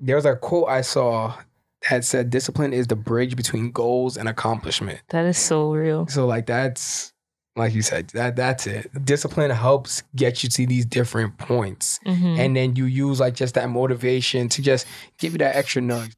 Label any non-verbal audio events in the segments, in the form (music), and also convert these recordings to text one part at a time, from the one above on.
there was a quote I saw that said discipline is the bridge between goals and accomplishment. That is so real. So like that's like you said, that that's it. Discipline helps get you to these different points. Mhm. And then you use like just that motivation to just give you that extra nudge.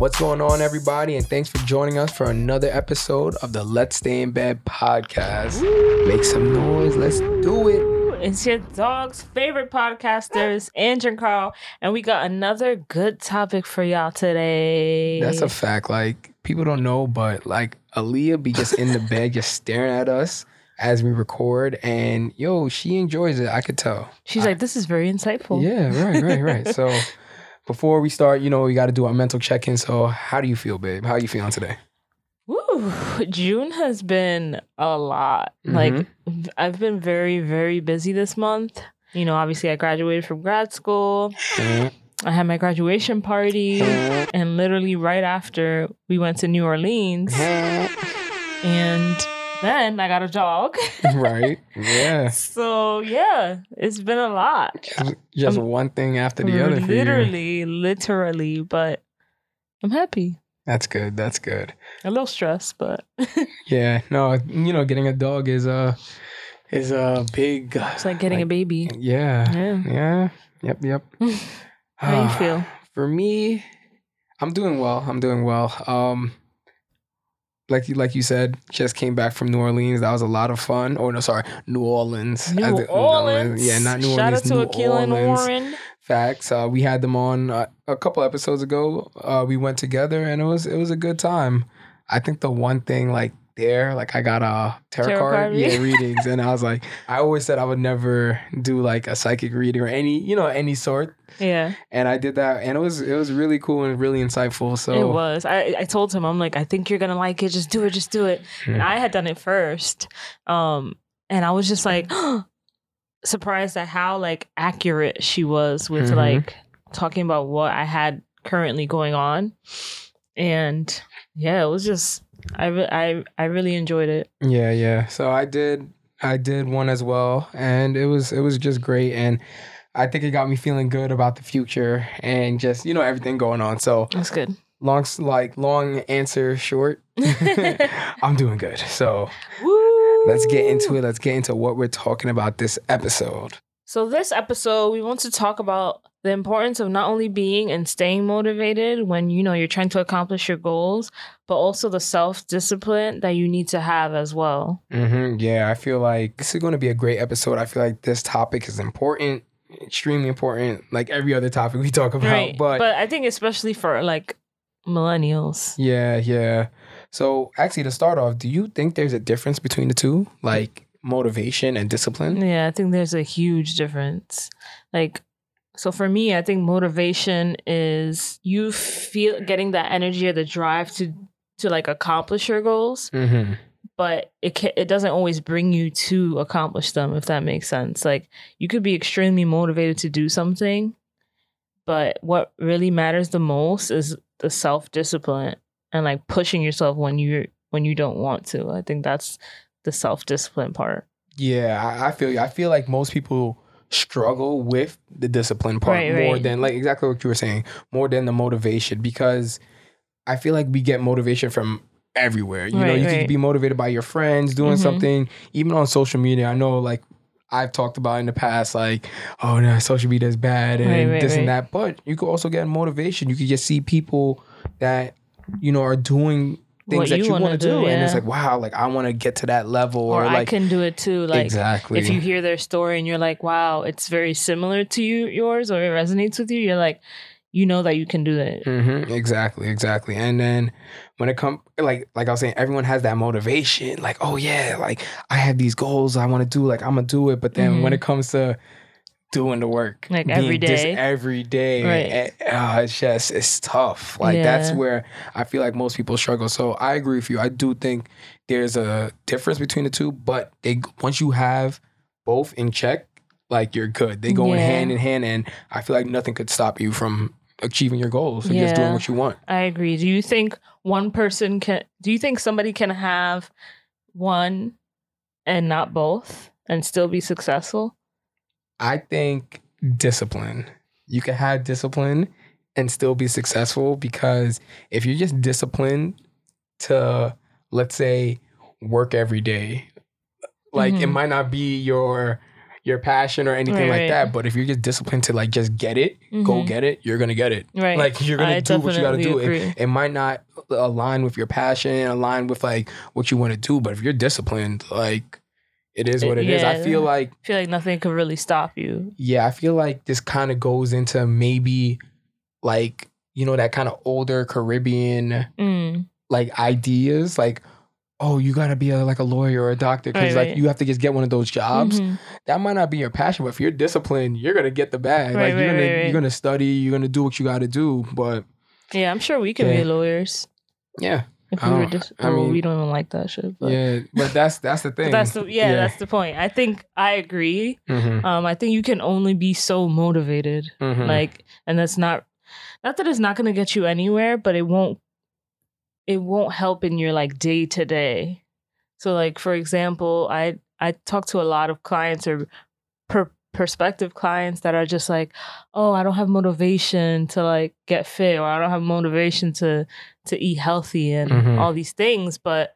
What's going on, everybody? And thanks for joining us for another episode of the Let's Stay in Bed podcast. Make some noise. Let's do it. It's your dog's favorite podcasters, Andrew and Carl, and we got another good topic for y'all today. That's a fact. Like, people don't know, but like, Aaliyah be just in the (laughs) bed, just staring at us as we record. And yo, she enjoys it. I could tell. She's like, this is very insightful. Yeah, right, right, right. So (laughs) before we start, you know, we got to do our mental check in. So, how do you feel, babe? How are you feeling today? Woo, June has been a lot. Mm-hmm. Like, I've been very, very busy this month. You know, obviously, I graduated from grad school. Mhm. I had my graduation party, and literally right after, we went to New Orleans, and then I got a dog. (laughs) right. Yeah. So yeah, it's been a lot. Just, just one thing after the other. literally, literally, but I'm happy. That's good. That's good. A little stressed, but (laughs) Yeah. No, you know, getting a dog is a is a big. it's like getting a baby. Yeah. Yeah. Yeah. Yep. Yep. (laughs) How do you Ah, feel? For me, I'm doing well. I'm doing well. Um, like you, like you said, just came back from New Orleans. That was a lot of fun. Oh no, sorry, New Orleans. New As the- Orleans. Yeah, not New Shout Orleans. out New to Akila and Orleans. Warren. Facts. Uh, we had them on uh, a couple episodes ago. Uh, we went together, and it was it was a good time. I think the one thing like there, like I got a tarot, Tarot card, card yeah, (laughs) readings, and I was like, I always said I would never do like a psychic reading or any, you know, any sort. Yeah, And I did that, and it was it was really cool and really insightful. So it was. I I told him I'm like I think you're gonna like it. Just do it. Just do it. And Hmm. I had done it first, um, and I was just like (gasps) surprised at how like accurate she was with Mhm. like talking about what I had currently going on, and yeah, it was just I re- I I really enjoyed it. Yeah, yeah. So I did I did one as well and it was it was just great and I think it got me feeling good about the future and just, you know, everything going on. So That's good. long like long answer short. (laughs) (laughs) I'm doing good. So Woo! let's get into it. Let's get into what we're talking about this episode. So, this episode, we want to talk about the importance of not only being and staying motivated when you know you're trying to accomplish your goals, but also the self discipline that you need to have as well. hmm Yeah, I feel like this is going to be a great episode. I feel like this topic is important, extremely important, like every other topic we talk about. Right. But, But I think, especially for like millennials, yeah, yeah. So actually, to start off, do you think there's a difference between the two, like motivation and discipline? yeah, I think there's a huge difference. Like, so for me, I think motivation is you feel getting that energy or the drive to to like accomplish your goals. Mm-hmm. but it ca- it doesn't always bring you to accomplish them if that makes sense like you could be extremely motivated to do something but what really matters the most is the self-discipline and like pushing yourself when you when you don't want to i think that's the self-discipline part Yeah, I, I feel. I feel like most people struggle with the discipline part Right, more right. than like exactly what you were saying, more than the motivation because I feel like we get motivation from everywhere. You know, you right. could be motivated by your friends doing Mhm. something, even on social media. I know like I've talked about in the past, like, oh no, social media is bad and Right, right, this and right. that. But you could also get motivation. You could just see people that, you know, are doing things What that you want to do. do, And it's like, wow, like I want to get to that level or, or, i can do it too like exactly. if you hear their story and you're like wow it's very similar to you yours or it resonates with you you're like you know that you can do that hmm Exactly, exactly. And then when it comes, like, like I was saying, everyone has that motivation. Like, oh yeah, like I have these goals I want to do. Like I'm gonna do it. But then when Mhm. it comes to doing the work, Like, every day. every day, Right. eh, uh, it's just it's tough. Like that's where I feel like most people struggle. So I agree with you. I do think there's a difference between the two, but they once you have both in check, like you're good. They go in hand in hand, and I feel like nothing could stop you from achieving your goals and just doing what you want. I agree. Do you think one person can? Do you think somebody can have one and not both and still be successful? I think discipline. You can have discipline and still be successful because if you're just disciplined to, let's say, work every day, like it Mhm. might not be your your passion or anything Right, like right. that, but if you're just disciplined to like just get it, go Mhm. get it, you're gonna get it. Right. Like you're gonna I do what you gotta do. It, it might not align with your passion, align with like what you want to do, but if you're disciplined, like it is what it is. I Yeah. feel like I feel like nothing could really stop you. yeah, I feel like this kind of goes into maybe like, you know, that kind of older Caribbean Mm. like ideas, like, oh, you gotta be a, like a lawyer or a doctor because Right, like right. you have to just get one of those jobs. Mhm. That might not be your passion, but if you're disciplined, you're gonna get the bag. Right, like you're gonna right, right. you're gonna study, you're gonna do what you gotta do. But Yeah, I'm sure we can Yeah. be lawyers yeah, if I we were don't- just. I well, mean- we don't even like that shit. But, yeah. But that's that's the (laughs) thing. that's the yeah, Yeah. that's the point. I think I agree. Mhm, Um, I think you can only be so motivated, mhm. like, and that's not not that it's not going to get you anywhere, but it won't it won't help in your like day to day. So, like for example, I I talk to a lot of clients or per, prospective clients that are just like, oh, I don't have motivation to like get fit, or I don't have motivation to to eat healthy and Mhm. all these things, but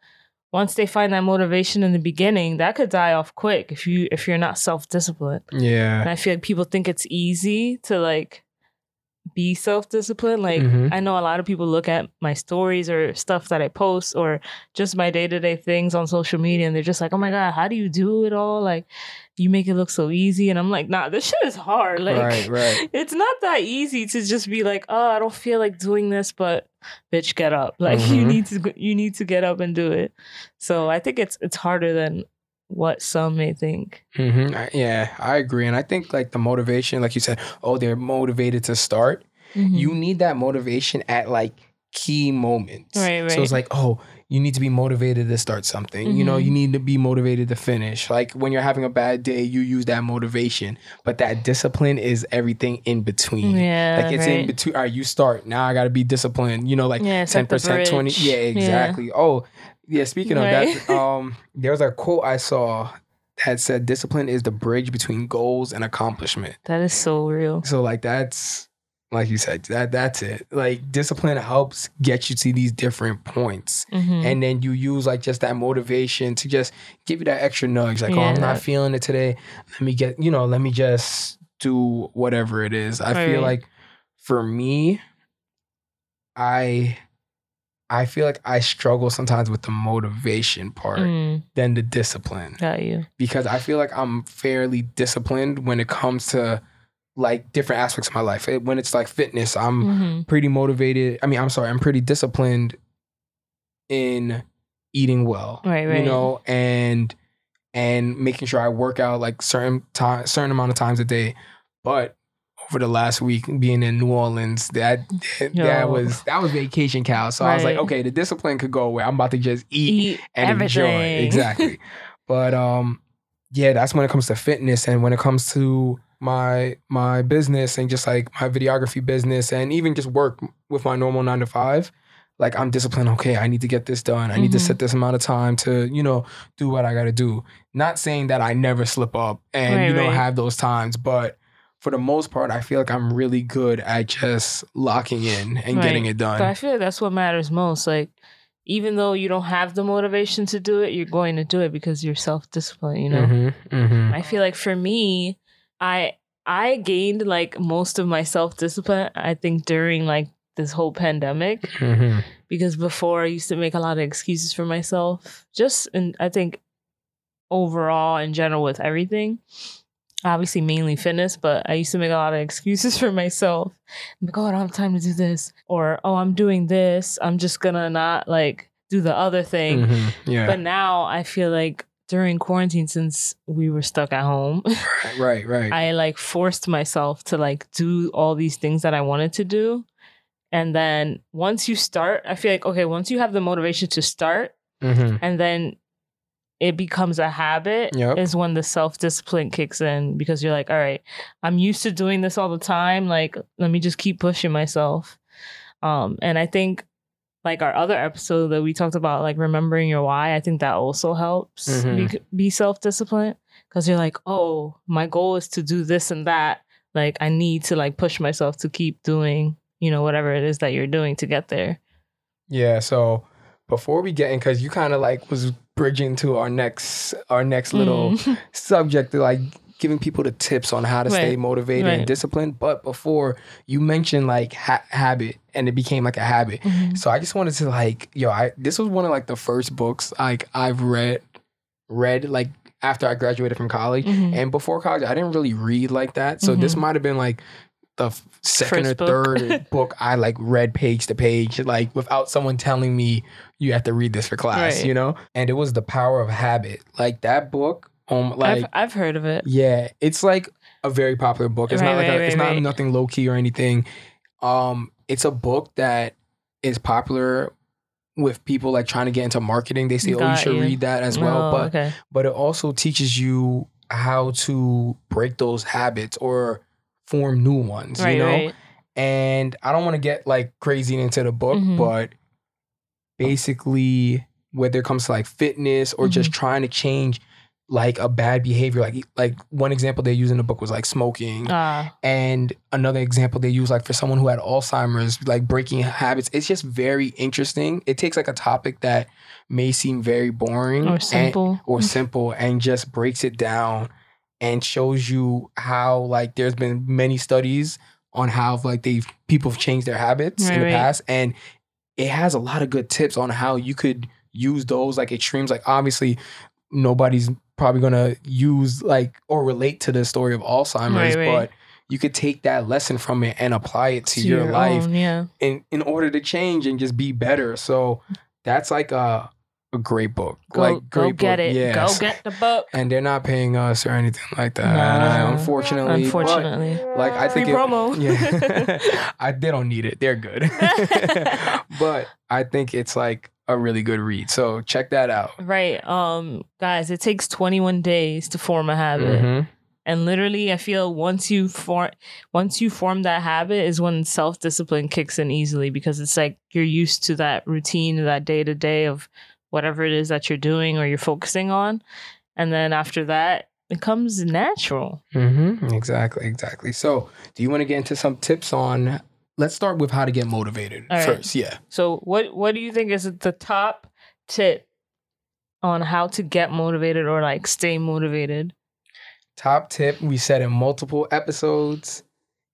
once they find that motivation in the beginning, that could die off quick if you if you're not self disciplined. And yeah. I feel like people think it's easy to like be self disciplined. Like Mhm. I know a lot of people look at my stories or stuff that I post or just my day to day things on social media and they're just like, Oh my God, how do you do it all? Like you make it look so easy. And I'm like, nah, this shit is hard. Like right, (laughs) right. it's not that easy to just be like, oh, I don't feel like doing this, but bitch, get up. (laughs) Like you Mhm. need to you need to get up and do it. So I think it's it's harder than what some may think. hmm Yeah, I agree, and I think like the motivation, like you said, oh, they're motivated to start. Mm-hmm. You need that motivation at like key moments. Right, right. So it's like, oh, you need to be motivated to start something. You know, you need to be motivated to finish. Like when you're having a bad day, you use that motivation, but that discipline is everything in between. yeah, Like it's in between. All right, you start now. I got to be disciplined. You know, like Yeah, ten like percent, twenty. Yeah, Yeah. exactly. Oh, yeah. Speaking of that, (laughs) um, there was a quote I saw that said, "Discipline is the bridge between goals and accomplishment." That is so real. So, like, that's like you said, that that's it. Like, discipline helps get you to these different points, Mhm. and then you use like just that motivation to just give you that extra nudge. Like, oh, I'm not feeling it today. Let me get, you know, let me just do whatever it is. I Right, feel right. like for me, I I feel like I struggle sometimes with the motivation part Mm, than the discipline got you. because I feel like I'm fairly disciplined when it comes to like different aspects of my life. It- When it's like fitness, I'm hmm pretty motivated. I mean, I'm sorry, I'm pretty disciplined in eating well. Right, You know, and and making sure I work out like certain time certain amount of times a day. But over the last week being in New Orleans, that that Yo. was that was vacation cow. So I was like, okay, the discipline could go away. I'm about to just eat Eat and enjoy. everything. Exactly. (laughs) but um yeah, that's when it comes to fitness and when it comes to my my business and just like my videography business and even just work with my normal 9 to 5 like I'm disciplined okay I need to get this done I need to Mhm. set this amount of time to you know do what I got to do not saying that I never slip up and Right, you know right. have those times but for the most part I feel like I'm really good at just locking in and getting it done But I feel like that's what matters most. Like, even though you don't have the motivation to do it, you're going to do it because you're self disciplined. You know. Mhm, mhm. I feel like for me, I I gained like most of my self discipline. I think during like this whole pandemic Mhm. because before I used to make a lot of excuses for myself. Just and I think overall in general with everything. Obviously, mainly fitness, but I used to make a lot of excuses (laughs) for myself. I'm like, oh, I don't have time to do this, or oh, I'm doing this. I'm just gonna not like do the other thing. Mhm. Yeah. But now I feel like during quarantine, since we were stuck at home, (laughs) right, right. I like forced myself to like do all these things that I wanted to do. And then once you start, I feel like, okay, once you have the motivation to start Mhm. and then it becomes a habit, Yep. is when the self discipline kicks in because you're like, all right, I'm used to doing this all the time. Like, let me just keep pushing myself. Um, and I think like our other episode that we talked about, like remembering your why. I think that also helps Mhm. be, be self disciplined because you're like, oh, my goal is to do this and that. Like I need to like push myself to keep doing, you know, whatever it is that you're doing to get there. Yeah. So before we get in, because you kind of like was bridging to our next our next little Mm. (laughs) subject, like giving people the tips on how to stay motivated Right. and disciplined. But before you mentioned like ha- habit, and it became like a habit. Mhm. So I just wanted to like, yo, I this was one of like the first books like I've read read like after I graduated from college. Mhm. And before college, I didn't really read like that. So this Mhm. might have been like the second First or book. third (laughs) book I like read page to page, like without someone telling me you have to read this for class, Right. you know? And it was The Power of Habit. Like that book, um, like I've, I've heard of it. yeah, it's like a very popular book. It's not Right, like a, right, it's right, not nothing low key or anything. Um, it's a book that is popular with people like trying to get into marketing. They say, "Oh, you should you. read that as well." Oh, but okay. but it also teaches you how to break those habits or form new ones. Right, you know, right. and I don't want to get like crazy into the book, Mhm. but basically, whether it comes to like fitness or just Mm-hmm. trying to change like a bad behavior, like like one example they use in the book was like smoking, Ah, and another example they use like for someone who had Alzheimer's, like breaking habits. It's just very interesting. It takes like a topic that may seem very boring or and- simple. or simple and just breaks it down and shows you how like there's been many studies on how like they've people have changed their habits Right, in the right. past and it has a lot of good tips on how you could use those like extremes like obviously nobody's probably gonna use like or relate to the story of alzheimer's Right, right. but you could take that lesson from it and apply it to, your, life own, yeah. in in order to change and just be better so that's like a a great book Go, like go great get book. it. Yes Go get the book. and they're not paying us or anything like that. Nah. unfortunately, but, Unfortunately. like I Free think it- promo. (laughs) yeah, (laughs) (laughs) I they don't need it. They're good, but I think it's like a really good read. So check that out. Right. Um, guys, it takes 21 days to form a habit. Mhm. And literally, I feel once you form once you form that habit is when self discipline kicks in easily because it's like you're used to that routine, that day to day of whatever it is that you're doing or you're focusing on, and then after that, it comes natural. Mhm. Exactly. Exactly. So, do you want to get into some tips on? Let's start with how to get motivated right. first. Yeah. So, what what do you think is the top tip on how to get motivated or like stay motivated? Top tip we said in multiple episodes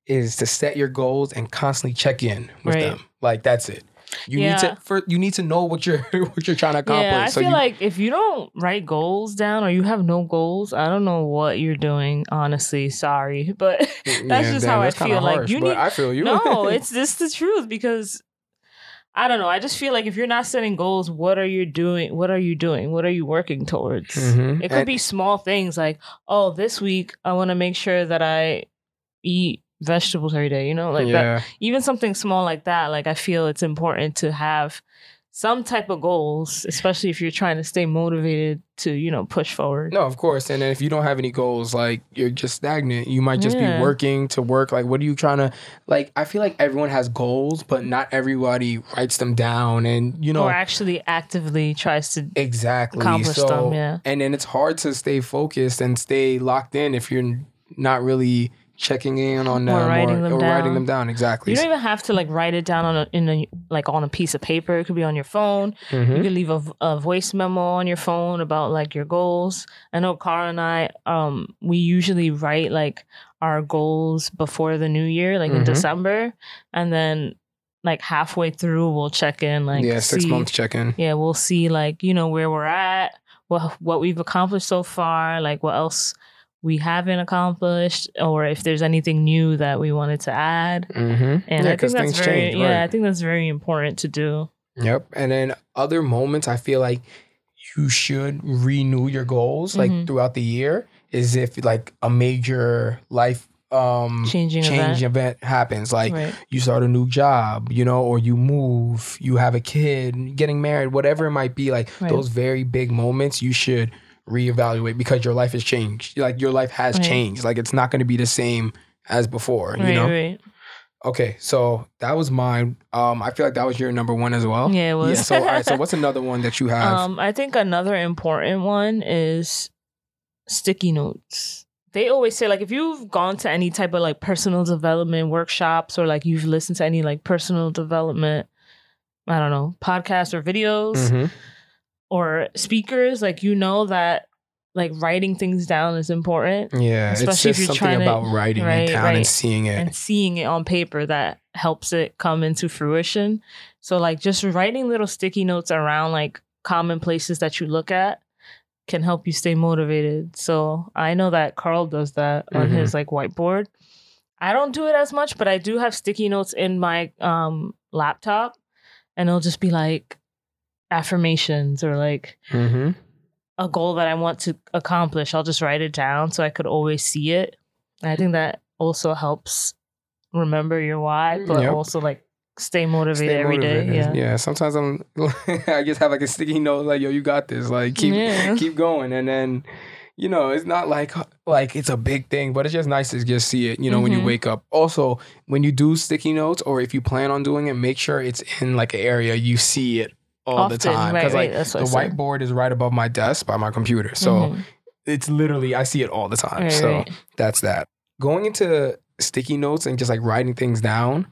is to set your goals and constantly check in with Right. them. Like that's it. You Yeah. need to for you need to know what you're (laughs) what you're trying to accomplish. Yeah, I so feel you, like if you don't write goals down or you have no goals, I don't know what you're doing. Honestly, sorry, (laughs) but that's just how I kinda feel. Like, harsh, you but need- I feel you. no, (laughs) it's just the truth because I don't know. I just feel like if you're not setting goals, what are you doing? What are you doing? What are you working towards? Mhm. It could And- be small things like, oh, this week I want to make sure that I eat vegetables every day. You know, like that even something small like that, like I feel it's important to have some type of goals, especially if you're trying to stay motivated to, you know, push forward. No, of course. And then if you don't have any goals, like you're just stagnant. You might just Yeah. be working to work. Like, what are you trying to like? I feel like everyone has goals, but not everybody writes them down. And you know, Or actually actively tries to exactly. accomplish so, them, yeah. and then it's hard to stay focused and stay locked in if you're not really checking in on them Or writing them or writing down. them down. Exactly. you don't even have to like write it down on a in a like on a piece of paper. It could be on your phone. You Mhm. could leave a, a voice memo on your phone about like your goals. I know Carl and I, um, we usually write like our goals before the new year, like in Mhm. December, and then like halfway through we'll check in, like yeah, six see- months check in. Yeah, we'll see like you know where we're at, what what we've accomplished so far, like what else we haven't accomplished, or if there's anything new that we wanted to add. Mm-hmm. And yeah, I think that's very change. yeah, right. I think that's very important to do. Yep. And then other moments I feel like you should renew your goals like Mhm. throughout the year is if like a major life um Changing change event. event happens like right. you start a new job you know or you move you have a kid getting married whatever it might be like Right. those very big moments you should reevaluate because your life has changed like your life has Right. changed like it's not going to be the same as before you right, know right. Okay, so that was mine. Um, I feel like that was your number one as well. Yeah, it was. Yeah. So, all right. So, (laughs) what's another one that you have? Um, I think another important one is sticky notes. They always say like if you've gone to any type of like personal development workshops or like you've listened to any like personal development, I don't know, podcasts or videos Mhm. Or speakers, like you know that like writing things down is important Yeah, it's Especially if just you're something trying to- about writing right, it down and seeing it. and seeing it on paper that helps it come into fruition. So like just writing little sticky notes around like common places that you look at can help you stay motivated. So I know that Carl does that on Mhm. his like whiteboard. I don't do it as much, but I do have sticky notes in my um laptop and it'll just be like affirmations or like hmm a goal that I want to accomplish, I'll just write it down so I could always see it. And I think that also helps remember your why, but Yep. also like stay motivated Stay every day. Yeah. Yeah. Sometimes I'm, (laughs) I just have like a sticky note, like, yo, you got this. Like, keep, Yeah. (laughs) keep going. And then, you know, it's not like like it's a big thing, but it's just nice to just see it. You know, when you Mhm. wake up. Also, when you do sticky notes, or if you plan on doing it, make sure it's in like an area you see it all the time. Because right, like what the whiteboard is right above my desk by my computer, so Mhm. it's literally I see it all the time. Right, so right. that's that. Going into sticky notes and just like writing things down.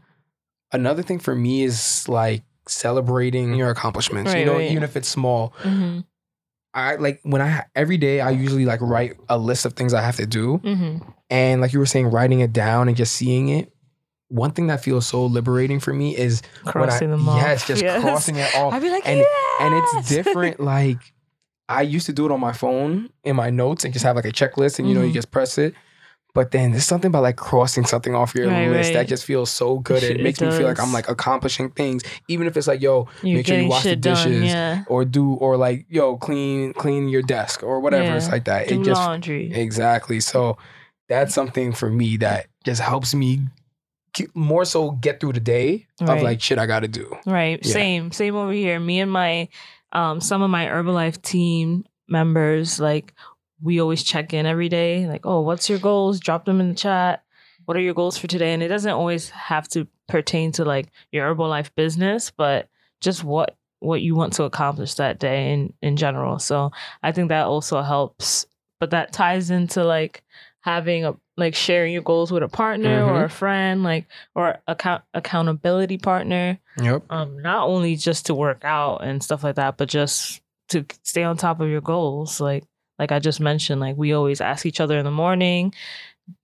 Another thing for me is like celebrating your accomplishments. you know, right. even if it's small. Mhm. I like when I every day I usually like write a list of things I have to do, Mhm. and like you were saying, writing it down and just seeing it. One thing that feels so liberating for me is crossing when I, them off. Yes, just Yes. crossing it off I'd be like, and- and it's different. (laughs) like I used to do it on my phone in my notes and just have like a checklist, and you know you Mhm. just press it. But then there's something about like crossing something off your Right, list that just feels so good. It, It makes me feel like. I'm like accomplishing things, even if it's like yo, You're make sure you wash the shit done. dishes Yeah. or do or like yo clean clean your desk or whatever. It's like that. Do it just laundry. exactly. So that's something for me that just helps me more so get through the day of like shit I got to do. Right. Yeah. Same. Same over here. Me and my um some of my Herbalife team members, like we always check in every day. Like, oh, what's your goals? Drop them in the chat. What are your goals for today? And it doesn't always have to pertain to like your Herbalife business, but just what what you want to accomplish that day in in general. So I think that also helps. But that ties into like having a like sharing your goals with a partner or Mhm. a friend, like or account accountability partner Yep. um not only just to work out and stuff like that but just to stay on top of your goals like like i just mentioned like we always ask each other in the morning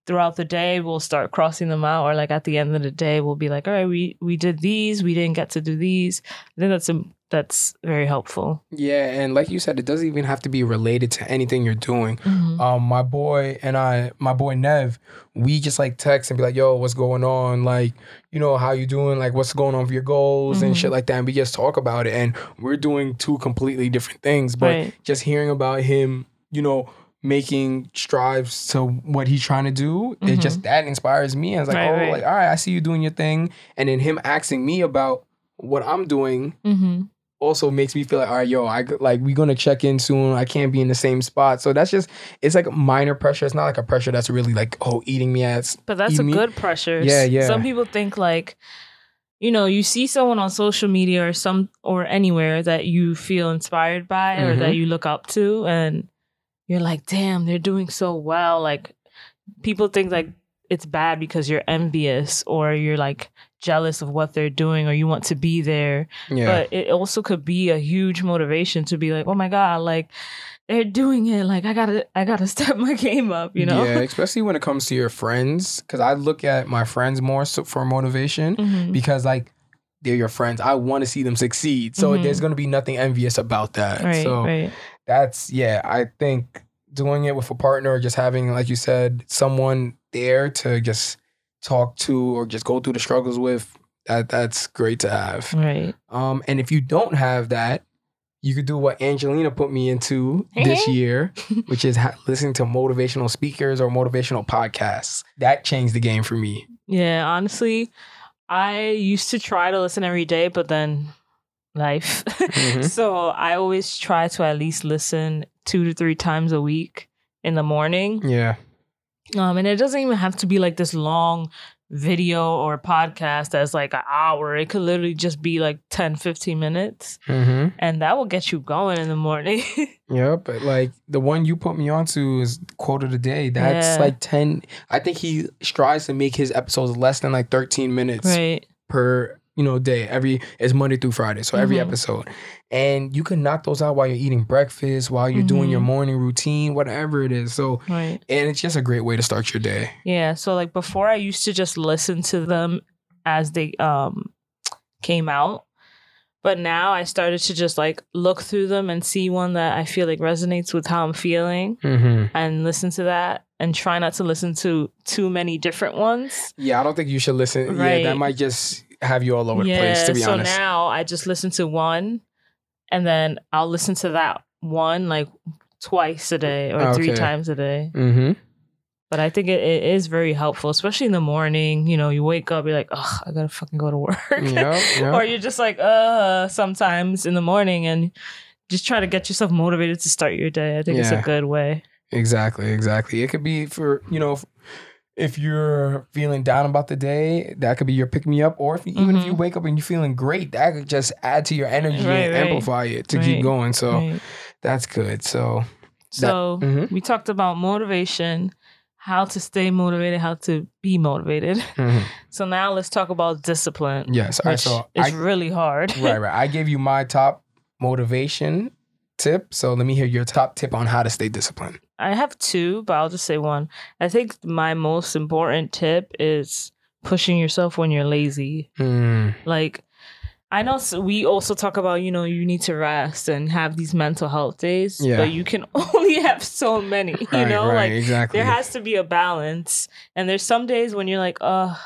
throughout the day we'll start crossing them out or like at the end of the day we'll be like all right we we did these we didn't get to do these i think that's um, that's very helpful Yeah, and like you said, it doesn't even have to be related to anything you're doing. Mhm. Um, my boy and I, my boy Nev, we just like text and be like, "Yo, what's going on? Like, you know, how you doing? Like, what's going on for your goals and Mhm. shit like that." And we just talk about it, and we're doing two completely different things. But right just hearing about him, you know, making strives to what he's trying to do, it Mhm. just that inspires me. And it's like, Right, oh, right. like all right, I see you doing your thing, and then him asking me about what I'm doing mm-hmm. Also makes me feel like, all right, yo, I like we gonna check in soon. I can't be in the same spot. So that's just it's like minor pressure. It's not like a pressure that's really like oh eating me ass. But that's a me. good pressure. Yeah, yeah. Some people think like, you know, you see someone on social media or some or anywhere that you feel inspired by or that Mhm. you look up to, and you're like, damn, they're doing so well. Like, people think like it's bad because you're envious or you're like jealous of what they're doing or you want to be there. Yeah. But it also could be a huge motivation to be like, oh my god, like they're doing it. Like I gotta, I gotta (laughs) step my game up. You know. Yeah, especially when it comes to your friends, because I look at my friends more so for motivation Mhm. because like they're your friends. I want to see them succeed. So Mhm. there's gonna be nothing envious about that. Right. so right. that's yeah. I think doing it with a partner, or just having like you said, someone there to just talk to or just go through the struggles with. That that's great to have. Right. Um, and if you don't have that, you could do what Angelina put me into this year, (laughs) which is ha- listening to motivational speakers or motivational podcasts. That changed the game for me. Yeah, honestly, I used to try to listen every day, but then life. Mhm. (laughs) so I always try to at least listen two to three times a week in the morning. Yeah. Um, and it doesn't even have to be like this long video or podcast that's like an hour. It could literally just be like 10, 15 minutes. Mm-hmm. And that will get you going in the morning. (laughs) Yeah, but like the one you put me onto is quote of the day. That's Yeah. like ten. I think he strives to make his episodes less than like thirteen minutes right. per you know day. Every it's Monday through Friday, so every Mhm. episode, and you can knock those out while you're eating breakfast, while you're doing your Mhm. morning routine, whatever it is. So, Right. and it's just a great way to start your day. Yeah. So like before I used to just listen to them as they um came out. But now I started to just like look through them and see one that I feel like resonates with how I'm feeling Mm-hmm. and listen to that and try not to listen to too many different ones. Yeah, I don't think you should listen. Yeah, that might just have you all over the place. To be so honest. now I just listen to one and then I'll listen to that one like twice a day or three times a day. mm-hmm. But I think it, it is very helpful, especially in the morning. You know, you wake up, you're like, oh, I gotta fucking go to (laughs) work. Yep, yep. or you're just like, uh, sometimes in the morning and just try to get yourself motivated to start your day. I think it's a good way. Exactly, exactly. It could be for, you know, if- you're feeling down about the day, that could be your pick me up. Or if you, even if you Mhm. wake up and you're feeling great, that could just add to your energy Right, and right. amplify it to Right, keep going. So Right. that's good. So, So mhm. we talked about motivation, how to stay motivated, how to be motivated. mhm. (laughs) So now let's talk about discipline. yes. Right. Which So, is I, really hard. right, right. I gave you my top motivation tip. So, let me hear your top tip on how to stay disciplined. I have two, but I'll just say one. I think my most important tip is pushing yourself when you're lazy. Mm, Like, I know we also talk about, you know, you need to rest and have these mental health days, Yeah. but you can (laughs) only have so many, you right, know? right, Like, exactly. there has to be a balance. And there's some days when you're like, oh,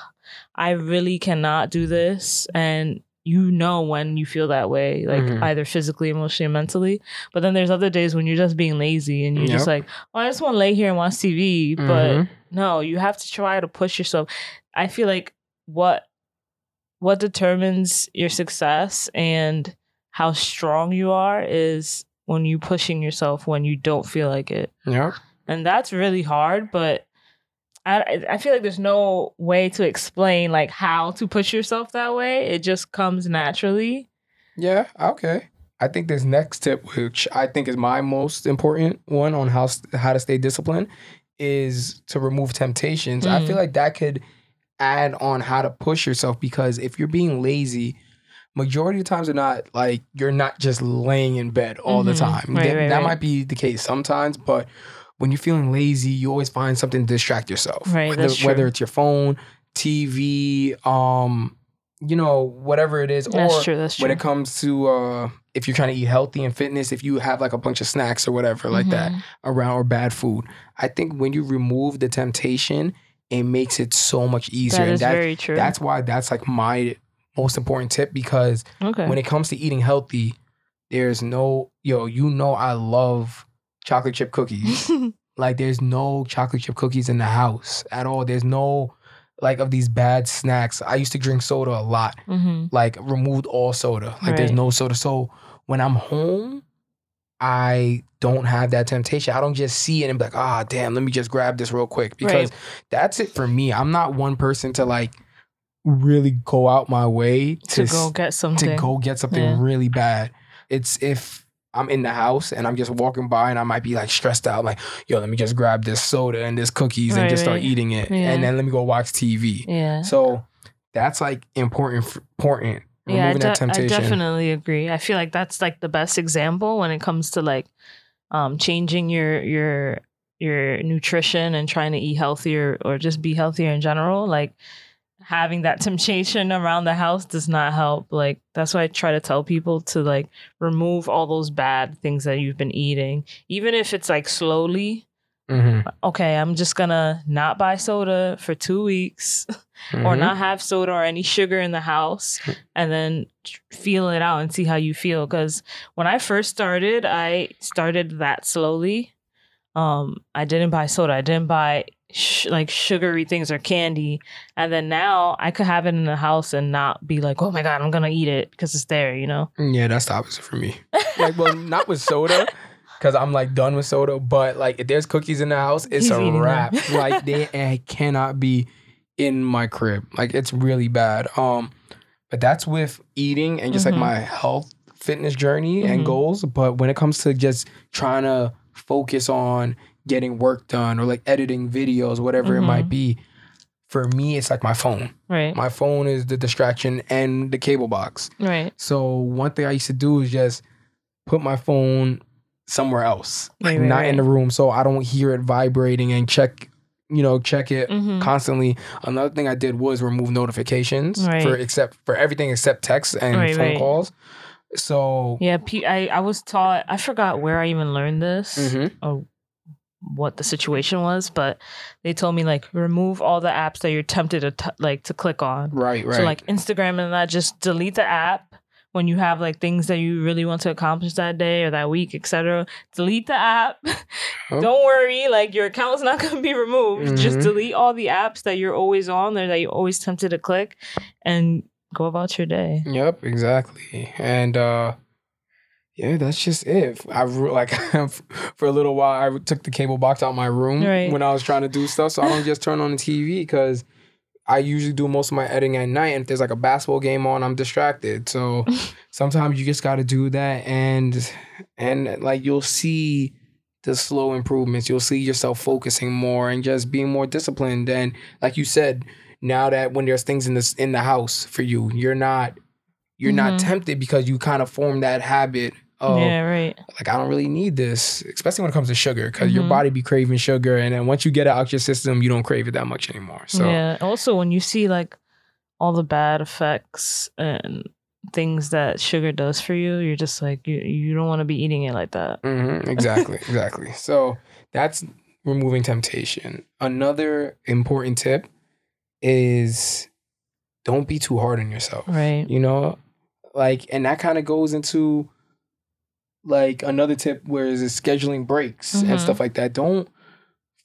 I really cannot do this. And you know when you feel that way, like Mhm. either physically, emotionally, mentally. But then there's other days when you're just being lazy and you're just like, oh, I just want to lay here and watch TV. But Mhm. no, you have to try to push yourself. I feel like what what determines your success and how strong you are is when you pushing yourself when you don't feel like it Yep. and that's really hard but I, I feel like there's no way to explain like how to push yourself that way it just comes naturally Yeah, okay. I think this next tip, which I think is my most important one on how how to stay disciplined, is to remove temptations. I Mm. feel like that could add on how to push yourself because if you're being lazy, majority of times they're not like you're not just laying in bed all the Mhm. time. Right, that right, that right. might be the case sometimes, but when you're feeling lazy, you always find something to distract yourself. Right, whether, that's true. whether it's your phone, TV, um, you know, whatever it is, that's or true that's true when it comes to uh if you're trying to eat healthy and fitness, if you have like a bunch of snacks or whatever like that Mhm. around or bad food, I think when you remove the temptation, it makes it so much easier. that and is that, very true that's why that's like my most important tip because okay when it comes to eating healthy, there's no yo, you know I love chocolate chip cookies. (laughs) like there's no chocolate chip cookies in the house at all. There's no like of these bad snacks. I used to drink soda a lot hmm like removed all soda. Like there's no soda. So when I'm home, I don't have that temptation. I don't just see it and be like, ah, damn, let me just grab this real quick. Because that's it for me. I'm not one person to like really go out my way to, to go get something to go get something Yeah. really bad. It's if I'm in the house and I'm just walking by and I might be like stressed out, like, yo, let me just grab this soda and this cookies and Right, just start right. eating it. Yeah. And then let me go watch TV. yeah So that's like important, important. yeah, I, de- I definitely agree. I feel like that's like the best example when it comes to like um changing your your your nutrition and trying to eat healthier or just be healthier in general. Like having that (laughs) temptation around the house does not help. Like that's why I try to tell people to like remove all those bad things that you've been eating, even if it's like slowly. Mhm, Okay, I'm just gonna not buy soda for two weeks. (laughs) or mhm. not have soda or any sugar in the house (laughs) and then feel it out and see how you feel because when i first started i started that slowly um i didn't buy soda i didn't buy sh- like sugary things or candy and then now i could have it in the house and not be like oh my god i'm gonna eat it because it's there you know Yeah, that's the opposite for me. (laughs) Like, well, not with soda. because I'm like done with soda. But like if there's cookies in the house, it's He's a wrap. (laughs) like they it cannot be in my crib. Like it's really bad. Um, but that's with eating and just Mhm. like my health fitness journey Mhm. and goals. But when it comes to just trying to focus on getting work done or like editing videos, whatever it Mhm. might be, for me it's like my phone. Right. My phone is the distraction and the cable box. right. So one thing I used to do is just put my phone somewhere else, Right, like right, not in the room, so I don't hear it vibrating and check, you know, check it Mhm. constantly. Another thing I did was remove notifications Right. for except for everything except texts and phone calls. So Yeah, I I was taught, I forgot where I even learned this mhm. or what the situation was, but they told me like remove all the apps that you're tempted to t- like to click on. right, right. So like Instagram and that, just delete the app when you have like things that you really want to accomplish that day or that week, etc. Delete the app. (laughs) Oh. Don't worry, like your account's not (laughs) going to be removed. Just Mhm. delete all the apps that you're always on there that you're always tempted to click, and go about your day. Yep, exactly. And uh yeah, that's just it. I like (laughs) for a little while I took the cable box out of my room Right. when I was trying to do stuff, so I don't just turn on the TV because I usually do most of my editing at night, and if there's like a basketball game on, I'm distracted. So (laughs) sometimes you just got to do that, and and like you'll see the slow improvements. You'll see yourself focusing more and just being more disciplined. And like you said, now that when there's things in this in the house for you, you're not you're not Mhm. tempted because you kind of form that habit of yeah, right. like I don't really need this, especially when it comes to sugar, because your Mhm. body be craving sugar, and then once you get it out your system, you don't crave it that much anymore. So yeah. Also, when you see like all the bad effects and things that sugar does for you, you're just like you you don't want to be eating it like that. Mhm, exactly, (laughs) exactly. So that's removing temptation. Another important tip is don't be too hard on yourself. Right. You know, like, and that kind of goes into like another tip where is scheduling breaks Mhm. and stuff like that. Don't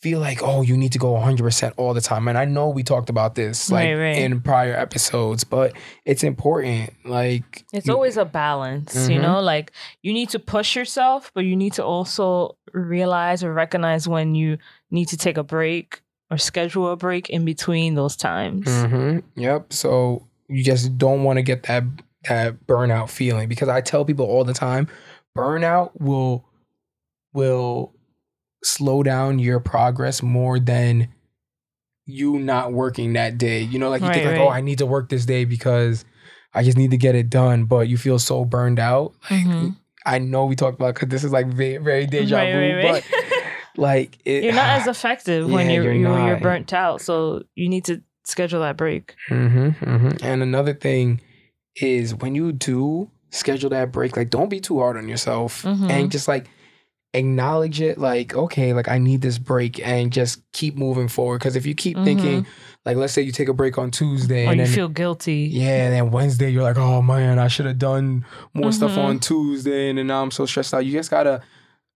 feel like oh you need to go 100% all the time and i know we talked about this like Right, right. in prior episodes but it's important like It's you- always a balance, you Mhm. know? Like you need to push yourself, but you need to also realize or recognize when you need to take a break or schedule a break in between those times. hmm Yep. So you just don't want to get that that burnout feeling because I tell people all the time, burnout will will slow down your progress more than you not working that day. You know, like you think Right, like, oh. I need to work this day because I just need to get it done, but you feel so burned out. Like Mhm. I know we talked about because this is like very, very deja Right, vu, right, right. but (laughs) like it, you're not as effective when Yeah, you're you're you're, you're burnt out. So you need to schedule that break. hmm hmm And another thing is when you do schedule that break, like don't be too hard on yourself Mhm. and just like acknowledge it like okay like i need this break and just keep moving forward because if you keep thinking like let's say you take a break on tuesday Or and you then feel guilty. yeah and then wednesday you're like oh man i should have done more stuff Mhm. on tuesday and then now i'm so stressed out you just gotta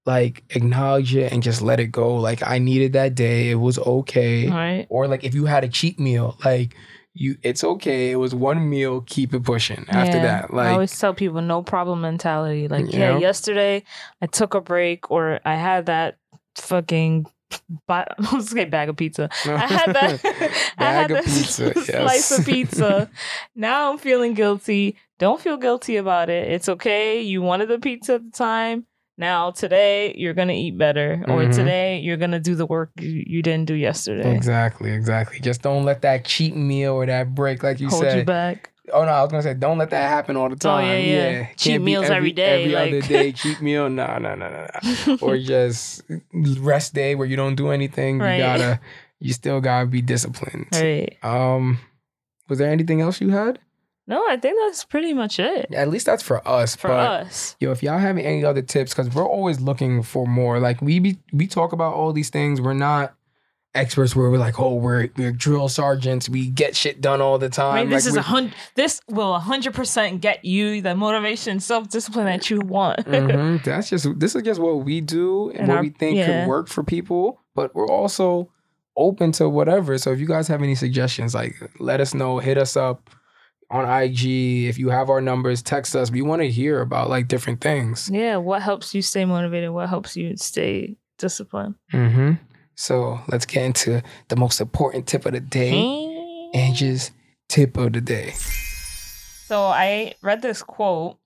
like acknowledge it and just let it go like i needed that day it was okay Right. or like if you had a cheat meal like you it's okay it was one meal keep it pushing after Yeah. that like I always tell people no problem mentality. Like, yeah, know? yesterday I took a break or I had that fucking (laughs) ba- I was say bag of pizza. I had that (laughs) (laughs) I had that pizza, slice yes. of pizza. Now I'm feeling guilty. Don't feel guilty about it. It's okay. You wanted the pizza at the time. Now today you're gonna eat better, or Mhm. today you're gonna do the work you, you didn't do yesterday. exactly exactly just don't let that cheat meal or that break like you Hold said you back. oh no i was gonna say don't let that happen all the time. Oh, yeah, yeah. Can't Cheat meals every day, every other day cheat meal no no no no no or just rest day where you don't do anything Right. you gotta you still gotta be disciplined right. um was there anything else you had No, I think that's pretty much it at least that's for us for but us. Yo, if y'all have any other tips, because we're always looking for more. Like we be we talk about all these things. We're not experts where we're like, oh, we're we're drill sergeants. We get shit done all the time. I mean, this like is a hundred. This will a hundred percent get you the motivation, self discipline that you want. (laughs) Mhm. That's just this is just what we do and, And what our- we think yeah. could work for people. But we're also open to whatever. So if you guys have any suggestions, like let us know. Hit us up on IG. If you have our numbers, text us. We want to hear about like different things. Yeah, what helps you stay motivated? What helps you stay disciplined? Mm-hmm. So let's get into the most important tip of the day. Angie's tip of the day. So I read this quote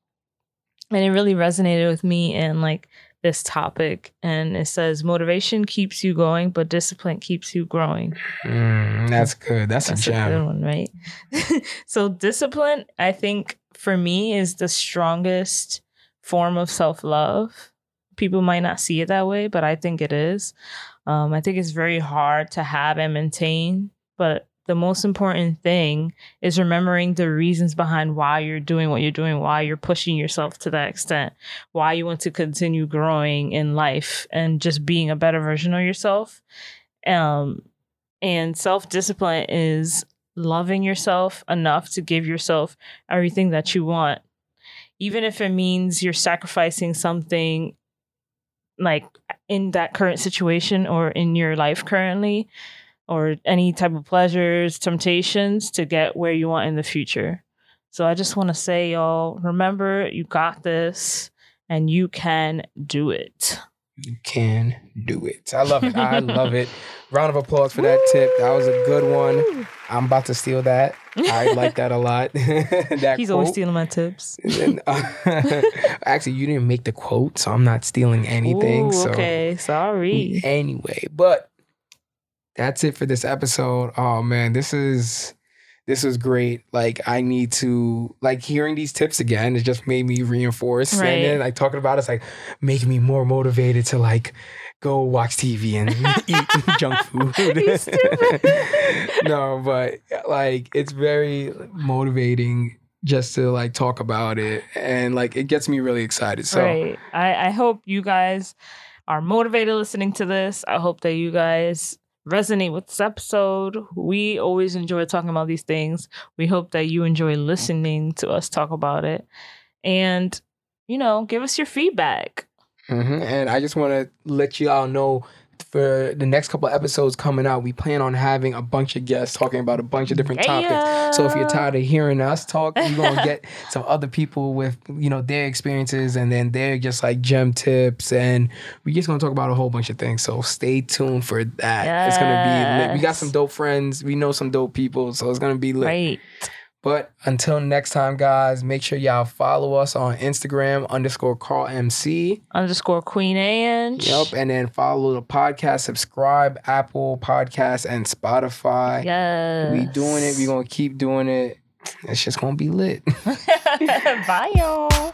and it really resonated with me and like this topic. And it says, motivation keeps you going, but discipline keeps you growing. Mm, that's good. That's, That's a a good one, right? (laughs) so discipline, I think for me is the strongest form of self-love. People might not see it that way, but I think it is. Um, I think it's very hard to have and maintain, but the most important thing is remembering the reasons behind why you're doing what you're doing, why you're pushing yourself to that extent, why you want to continue growing in life and just being a better version of yourself. Um, and self discipline is loving yourself enough to give yourself everything that you want, even if it means you're sacrificing something like in that current situation or in your life currently, or any type of pleasures, temptations to get where you want in the future. So I just want to say, y'all, remember you got this and you can do it. You can do it. I love it. I love it. (laughs) Round of applause for that tip. That was a good one. I'm about to steal that. I like that a lot. (laughs) that He's always stealing my tips. And, uh, (laughs) actually, you didn't make the quote, so I'm not stealing anything. Ooh, so okay, sorry. anyway, but that's it for this episode. Oh man, this is this was great. Like I need to like hearing these tips again. It just made me reinforce, Right. and then like talking about it's like making me more motivated to like go watch TV and (laughs) (laughs) eat junk food. (laughs) No, but like it's very motivating just to like talk about it, and like it gets me really excited. So. Right. I, I hope you guys are motivated listening to this. I hope that you guys resonate with this episode. We always enjoy talking about these things. We hope that you enjoy listening to us talk about it. And, you know, give us your feedback. hmm And I just want to let you all know for the next couple episodes coming out, we plan on having a bunch of guests talking about a bunch of different topics. So if you're tired of hearing us talk, you're gonna get (laughs) some other people with you know their experiences and then they're just like gem tips and we're just gonna talk about a whole bunch of things. So stay tuned for that. It's gonna be lit. We got some dope friends. We know some dope people, so it's gonna be lit. Right. But until next time, guys, make sure y'all follow us on Instagram underscore Carl MC. Underscore Queen Ange. Yep. And then follow the podcast, subscribe, Apple Podcasts, and Spotify. Yes. We doing it. we gonna keep doing it. It's just gonna be lit. (laughs) Bye, y'all.